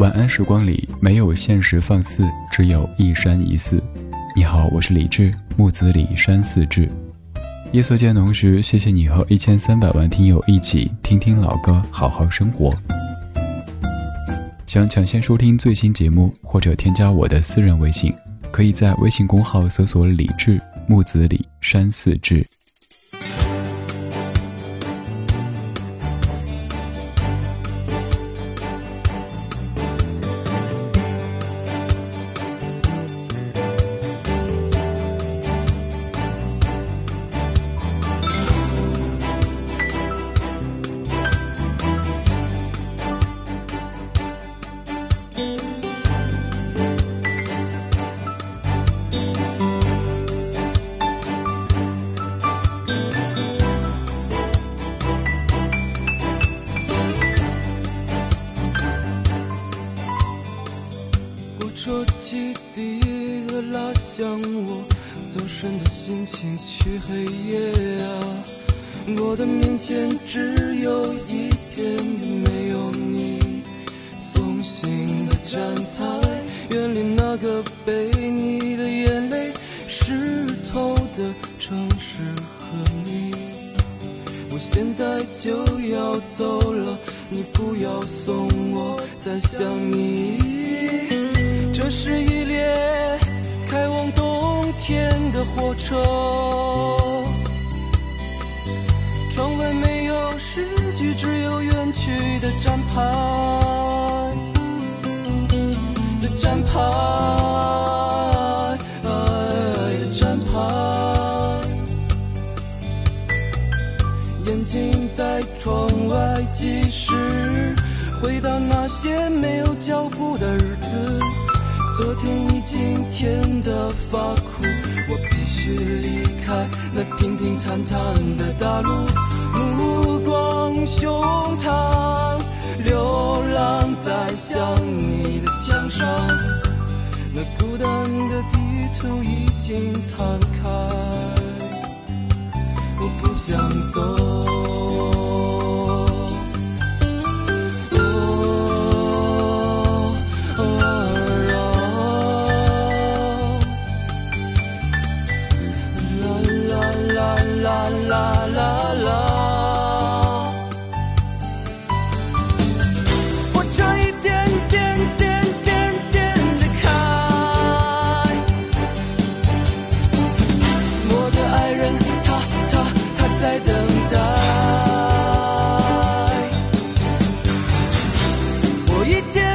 晚安时光里没有现实放肆，只有一山一寺。你好，我是李志，木子李山寺志。夜色渐浓时，谢谢你和一千三百万听友一起听听老歌，好好生活。想抢先收听最新节目或者添加我的私人微信，可以在微信公号搜索“李志木子李山寺志”。真的心情去黑夜啊我的面前只有一片没有你。送行的站台远离那个被你的眼泪湿透的城市和你。我现在就要走了你不要送我再想你。这是一列天的火车，窗外没有诗句，只有远去的站牌的站牌的站牌眼睛。在窗外计时，回到那些没有脚步的日子。昨天已经甜得发苦，我必须离开那平平坦坦的大陆。目光胸膛，流浪在想你的墙上。那孤单的地图已经摊开，我不想走。you did.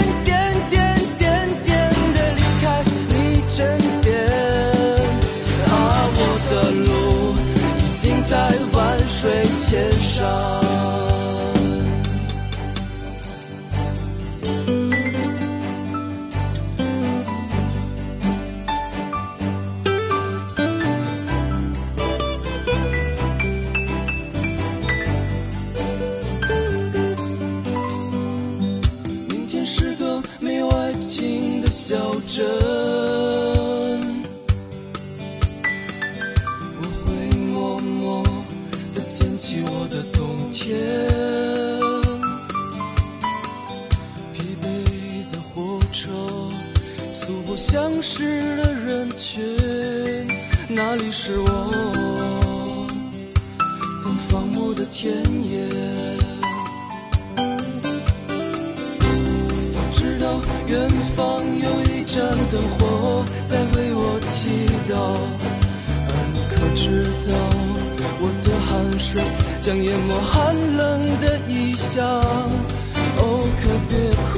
相识的人群，那里是我曾放牧的田野。我知道远方有一盏灯火在为我祈祷，而你可知道我的汗水将淹没寒冷的异乡。哦，可别哭。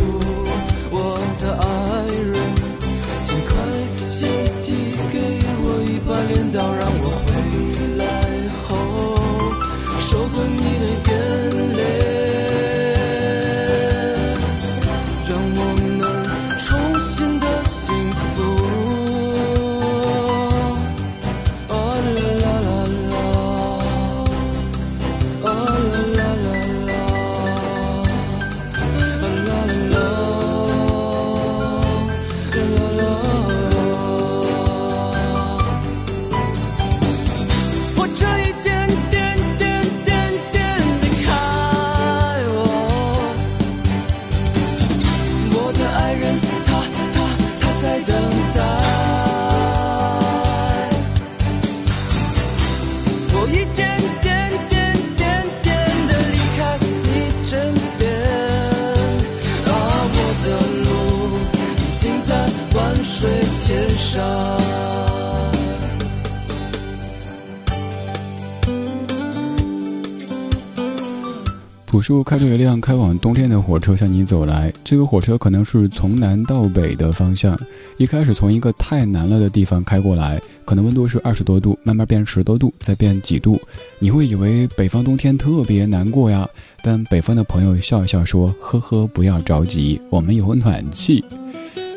朴树开着一辆开往冬天的火车向你走来，这个火车可能是从南到北的方向。一开始从一个太南了的地方开过来，可能温度是二十多度，慢慢变十多度，再变几度。你会以为北方冬天特别难过呀，但北方的朋友笑一笑说：“呵呵，不要着急，我们有暖气。”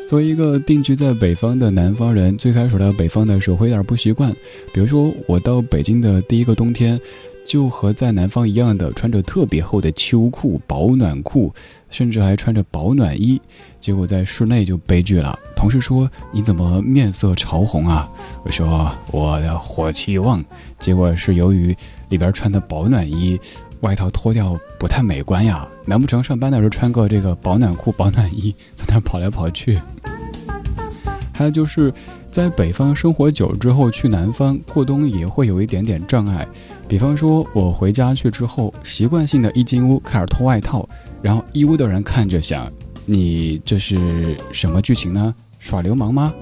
作为一个定居在北方的南方人，最开始到北方的时候会有点不习惯。比如说，我到北京的第一个冬天。就和在南方一样的，穿着特别厚的秋裤、保暖裤，甚至还穿着保暖衣。结果在室内就悲剧了。同事说：“你怎么面色潮红啊？”我说：“我的火气旺。”结果是由于里边穿的保暖衣，外套脱掉不太美观呀。难不成上班的时候穿个这个保暖裤、保暖衣在那跑来跑去？还有就是。在北方生活久之后，去南方过冬也会有一点点障碍。比方说，我回家去之后，习惯性的一进屋开始脱外套，然后一屋的人看着想：“你这是什么剧情呢？耍流氓吗？”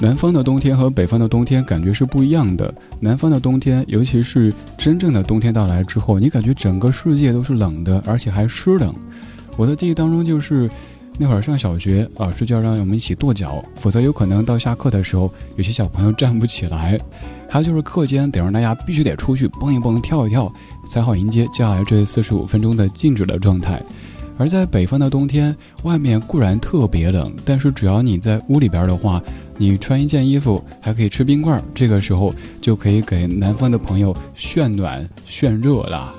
南方的冬天和北方的冬天感觉是不一样的。南方的冬天，尤其是真正的冬天到来之后，你感觉整个世界都是冷的，而且还湿冷。我的记忆当中就是。那会儿上小学，老师就要让我们一起跺脚，否则有可能到下课的时候，有些小朋友站不起来。还有就是课间，得让大家必须得出去蹦一蹦、跳一跳，才好迎接接下来这四十五分钟的静止的状态。而在北方的冬天，外面固然特别冷，但是只要你在屋里边的话，你穿一件衣服，还可以吃冰棍儿，这个时候就可以给南方的朋友炫暖、炫热了。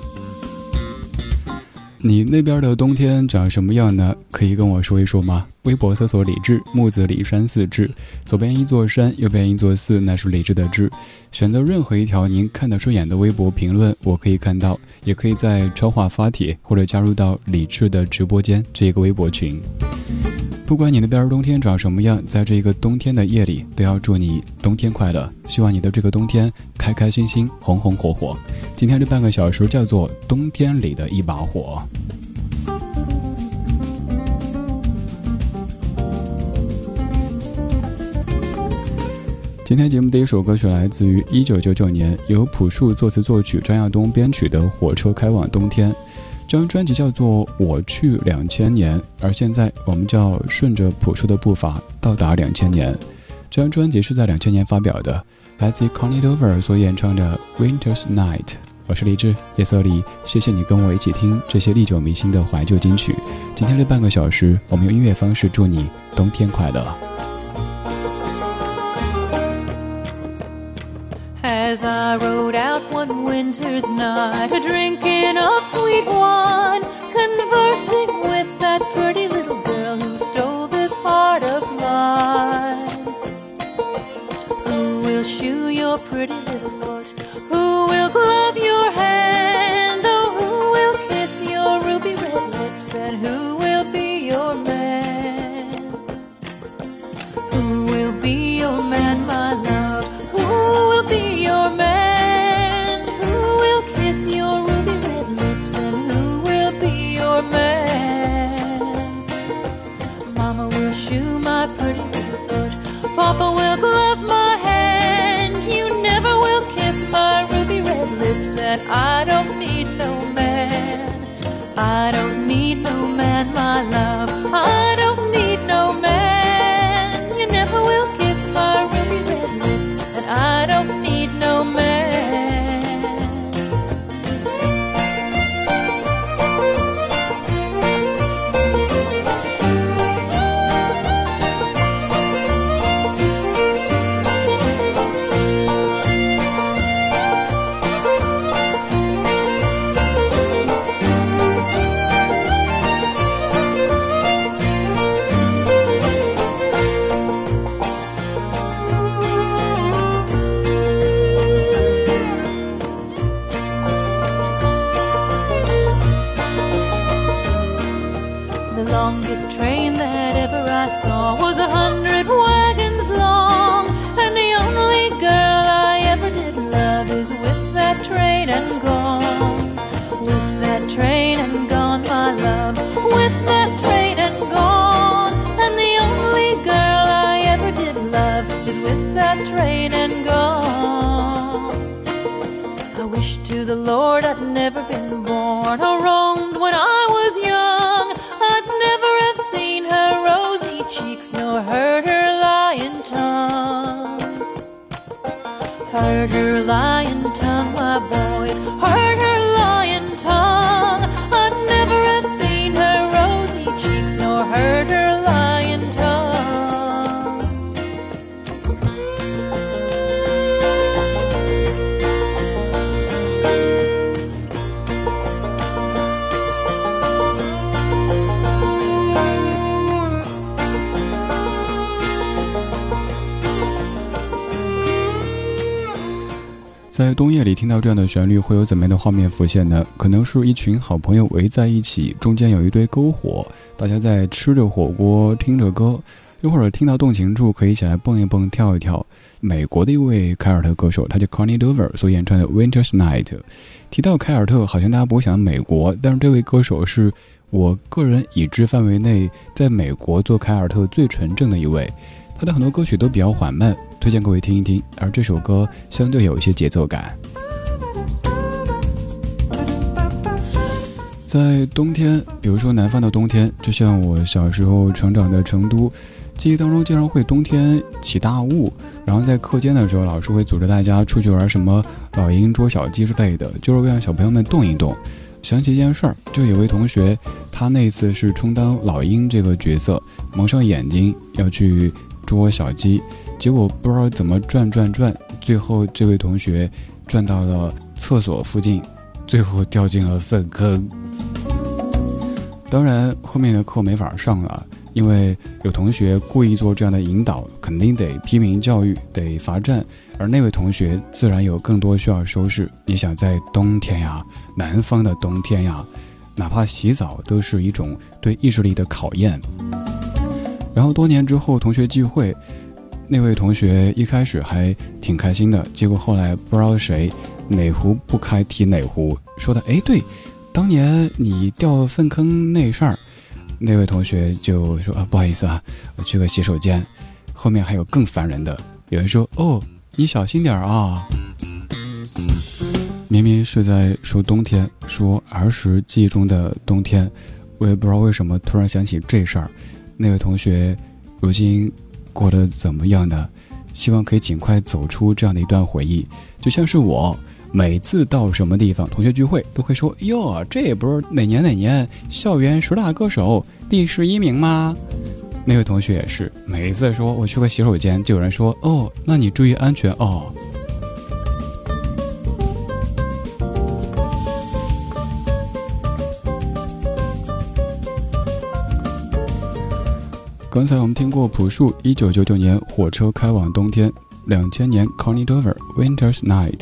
你那边的冬天长什么样呢？可以跟我说一说吗？微博搜索“李志木子李山寺志”，左边一座山，右边一座寺，那是李志的志。选择任何一条您看得顺眼的微博评论，我可以看到，也可以在超话发帖或者加入到李志的直播间这个微博群。不管你那边冬天长什么样，在这个冬天的夜里，都要祝你冬天快乐。希望你的这个冬天开开心心、红红火火。今天这半个小时叫做冬天里的一把火。今天节目第一首歌曲来自于一九九九年，由朴树作词作曲、张亚东编曲的《火车开往冬天》。这张专辑叫做《我去两千年》，而现在我们就要顺着朴树的步伐到达两千年。这张专辑是在两千年发表的，来自 Connie Dover 所演唱的《Winter's Night》。我是李志，夜色里，谢谢你跟我一起听这些历久弥新的怀旧金曲。今天这半个小时，我们用音乐方式祝你冬天快乐。I rode out one winter's night, a drinking of sweet wine, conversing with that pretty little girl who stole this heart of mine. Who will shoe your pretty little foot? When I was young, I'd never have seen her rosy cheeks nor heard her lying tongue. Heard her lying tongue, my boys, 在冬夜里听到这样的旋律，会有怎么样的画面浮现呢？可能是一群好朋友围在一起，中间有一堆篝火，大家在吃着火锅，听着歌，又或者听到动情处，可以一起来蹦一蹦、跳一跳。美国的一位凯尔特歌手，他叫 Connie Dover 所演唱的《Winter's Night》。提到凯尔特，好像大家不会想到美国，但是这位歌手是我个人已知范围内在美国做凯尔特最纯正的一位。他的很多歌曲都比较缓慢，推荐各位听一听。而这首歌相对有一些节奏感。在冬天，比如说南方的冬天，就像我小时候成长的成都，记忆当中经常会冬天起大雾，然后在课间的时候，老师会组织大家出去玩什么老鹰捉小鸡之类的，就是为让小朋友们动一动。想起一件事儿，就有位同学，他那次是充当老鹰这个角色，蒙上眼睛要去捉小鸡，结果不知道怎么转转转，最后这位同学转到了厕所附近，最后掉进了粪坑。当然，后面的课没法上了，因为有同学故意做这样的引导，肯定得批评教育，得罚站。而那位同学自然有更多需要收拾。你想，在冬天呀，南方的冬天呀，哪怕洗澡都是一种对意志力的考验。然后多年之后，同学聚会，那位同学一开始还挺开心的，结果后来不知道谁哪壶不开提哪壶，说的哎对。当年你掉粪坑那事儿，那位同学就说啊，不好意思啊，我去个洗手间。后面还有更烦人的，有人说哦，你小心点啊。明明是在说冬天，说儿时记忆中的冬天，我也不知道为什么突然想起这事儿。那位同学如今过得怎么样呢？希望可以尽快走出这样的一段回忆，就像是我。每次到什么地方，同学聚会都会说：“哟，这也不是哪年哪年校园十大歌手第十一名吗？”那位同学也是，每一次说我去个洗手间，就有人说：“哦，那你注意安全哦。”刚才我们听过朴树一九九九年《火车开往冬天》，两千年 Connie Dover《Winter's Night》。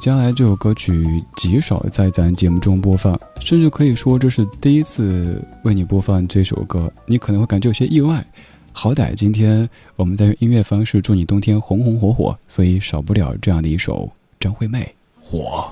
接下来这首歌曲极少在咱节目中播放，甚至可以说这是第一次为你播放这首歌，你可能会感觉有些意外。好歹今天我们在用音乐方式祝你冬天红红火火，所以少不了这样的一首张惠妹《火》。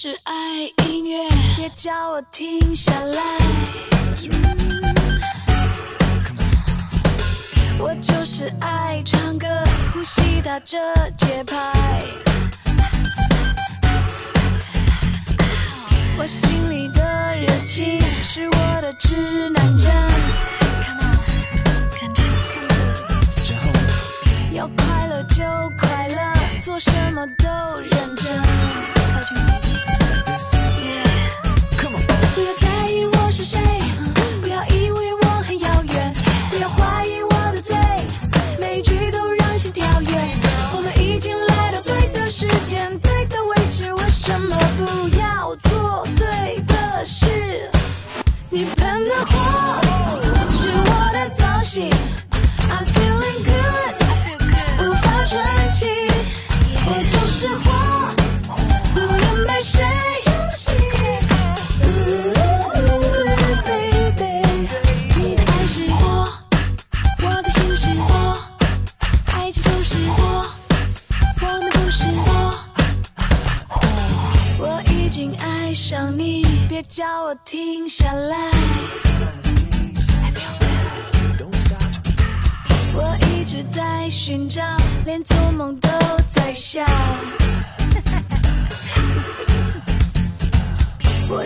是爱音乐，别叫我停下来。我就是爱唱歌，呼吸打着节拍。我心里的热情是我的指南针。要快乐就快乐，做什么都认真。意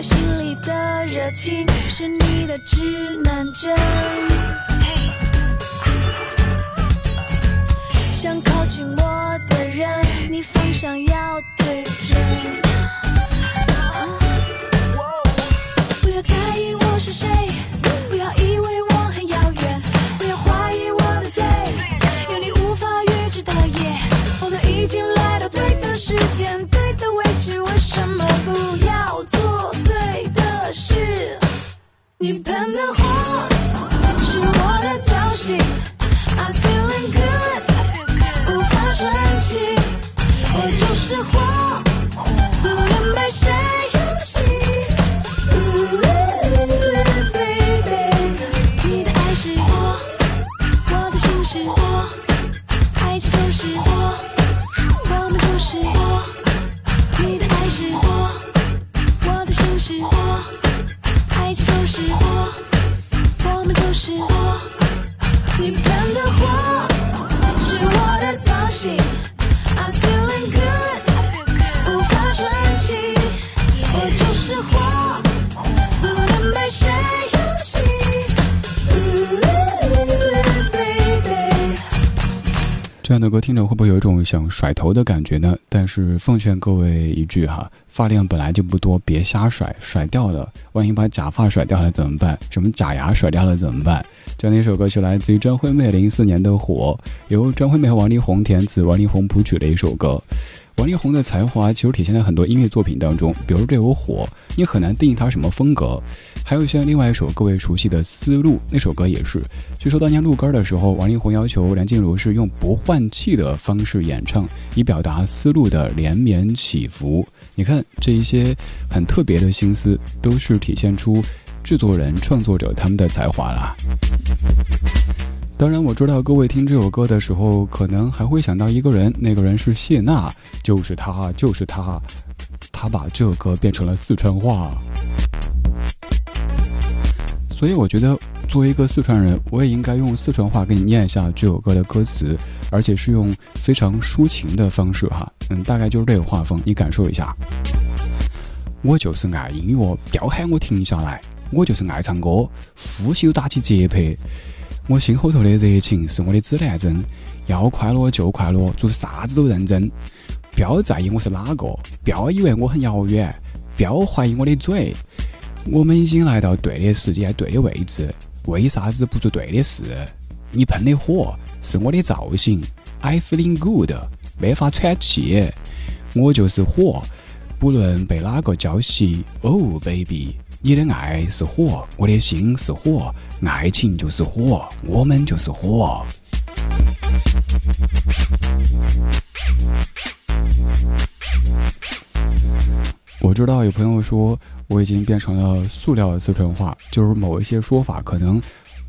心里的热情是你的指南针，想靠近我的人，你方向要对准。不要在意我是谁，不要以为我很遥远，不要怀疑我的罪，有你无法预知的夜，我们已经来到对的时间，对的位置，为什么不你喷的想甩头的感觉呢？但是奉劝各位一句哈，发量本来就不多，别瞎甩，甩掉了，万一把假发甩掉了怎么办？什么假牙甩掉了怎么办？这样的一首歌曲来自于张惠妹零四年的《火》，由张惠妹和王力宏填词，王力宏谱曲的一首歌。王力宏的才华其实体现在很多音乐作品当中，比如这首《火》，你很难定义他什么风格。还有像另外一首各位熟悉的《丝路》，那首歌也是。据说当年录歌的时候，王力宏要求梁静茹是用不换气的方式演唱，以表达丝路的连绵起伏。你看这一些很特别的心思，都是体现出制作人、创作者他们的才华啦。当然，我知道各位听这首歌的时候，可能还会想到一个人，那个人是谢娜，就是她，就是她，她把这首歌变成了四川话。所以我觉得，作为一个四川人，我也应该用四川话给你念一下这首歌的歌词，而且是用非常抒情的方式哈，嗯，大概就是这个画风，你感受一下。我就是爱音乐，不要喊我停下来；我就是爱唱歌，呼吸打起节拍。我心后头的热情是我的指南针，要快乐就快乐，做啥子都认真。不要在意我是哪个，不要以为我很遥远，不要怀疑我的嘴。我们已经来到对的时间、对的位置，为啥子不做对的事？你喷的火是我的造型，I feeling good，没法喘气。我就是火，不论被哪个浇熄。Oh baby，你的爱是火，我的心是火，爱情就是火，我们就是火。我知道有朋友说我已经变成了塑料的四川话，就是某一些说法可能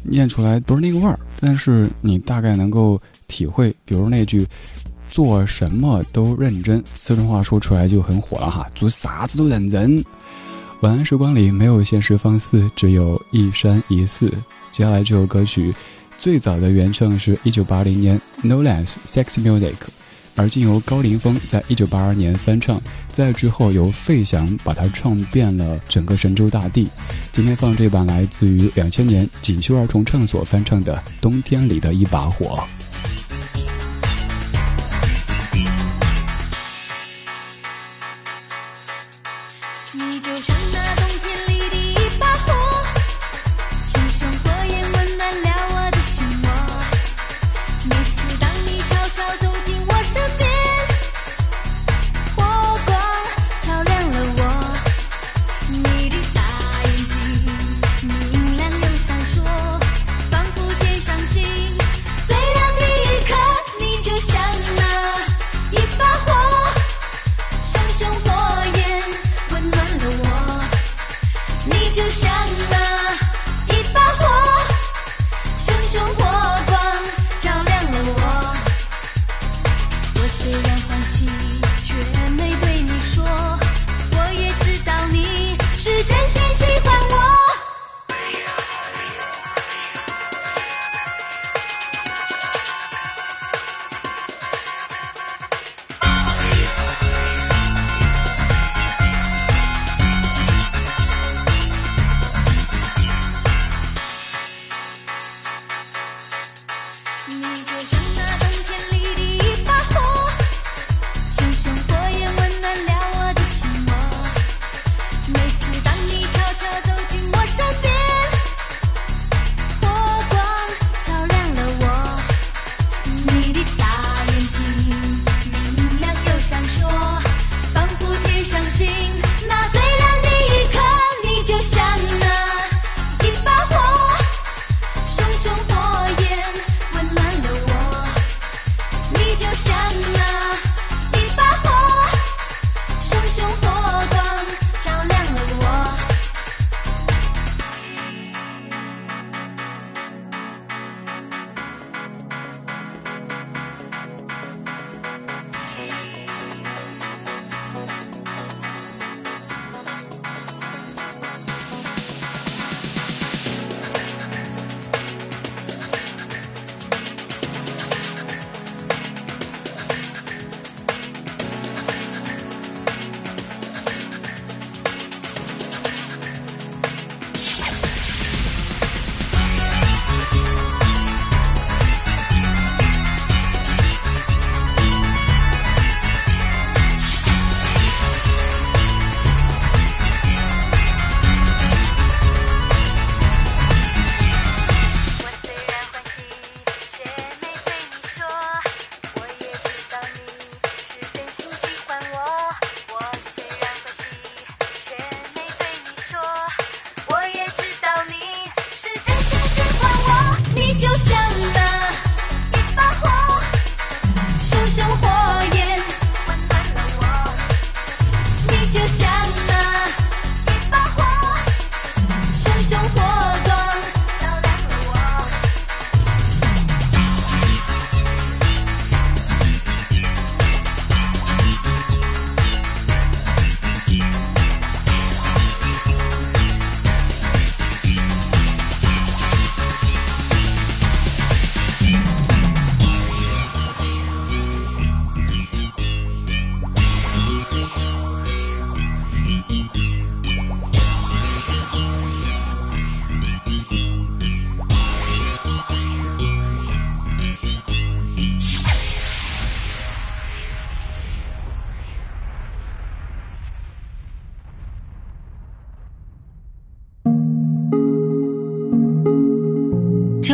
念出来不是那个味儿，但是你大概能够体会。比如那句“做什么都认真”，四川话说出来就很火了哈，做啥子都认真。晚安时光里没有现实放肆，只有一山一寺。接下来这首歌曲最早的原唱是一九八零年 No Less Sex Music。而经由高凌风在一九八二年翻唱，在之后由费翔把它唱遍了整个神州大地。今天放这版来自于两千年锦绣二重唱所翻唱的《冬天里的一把火》。就想到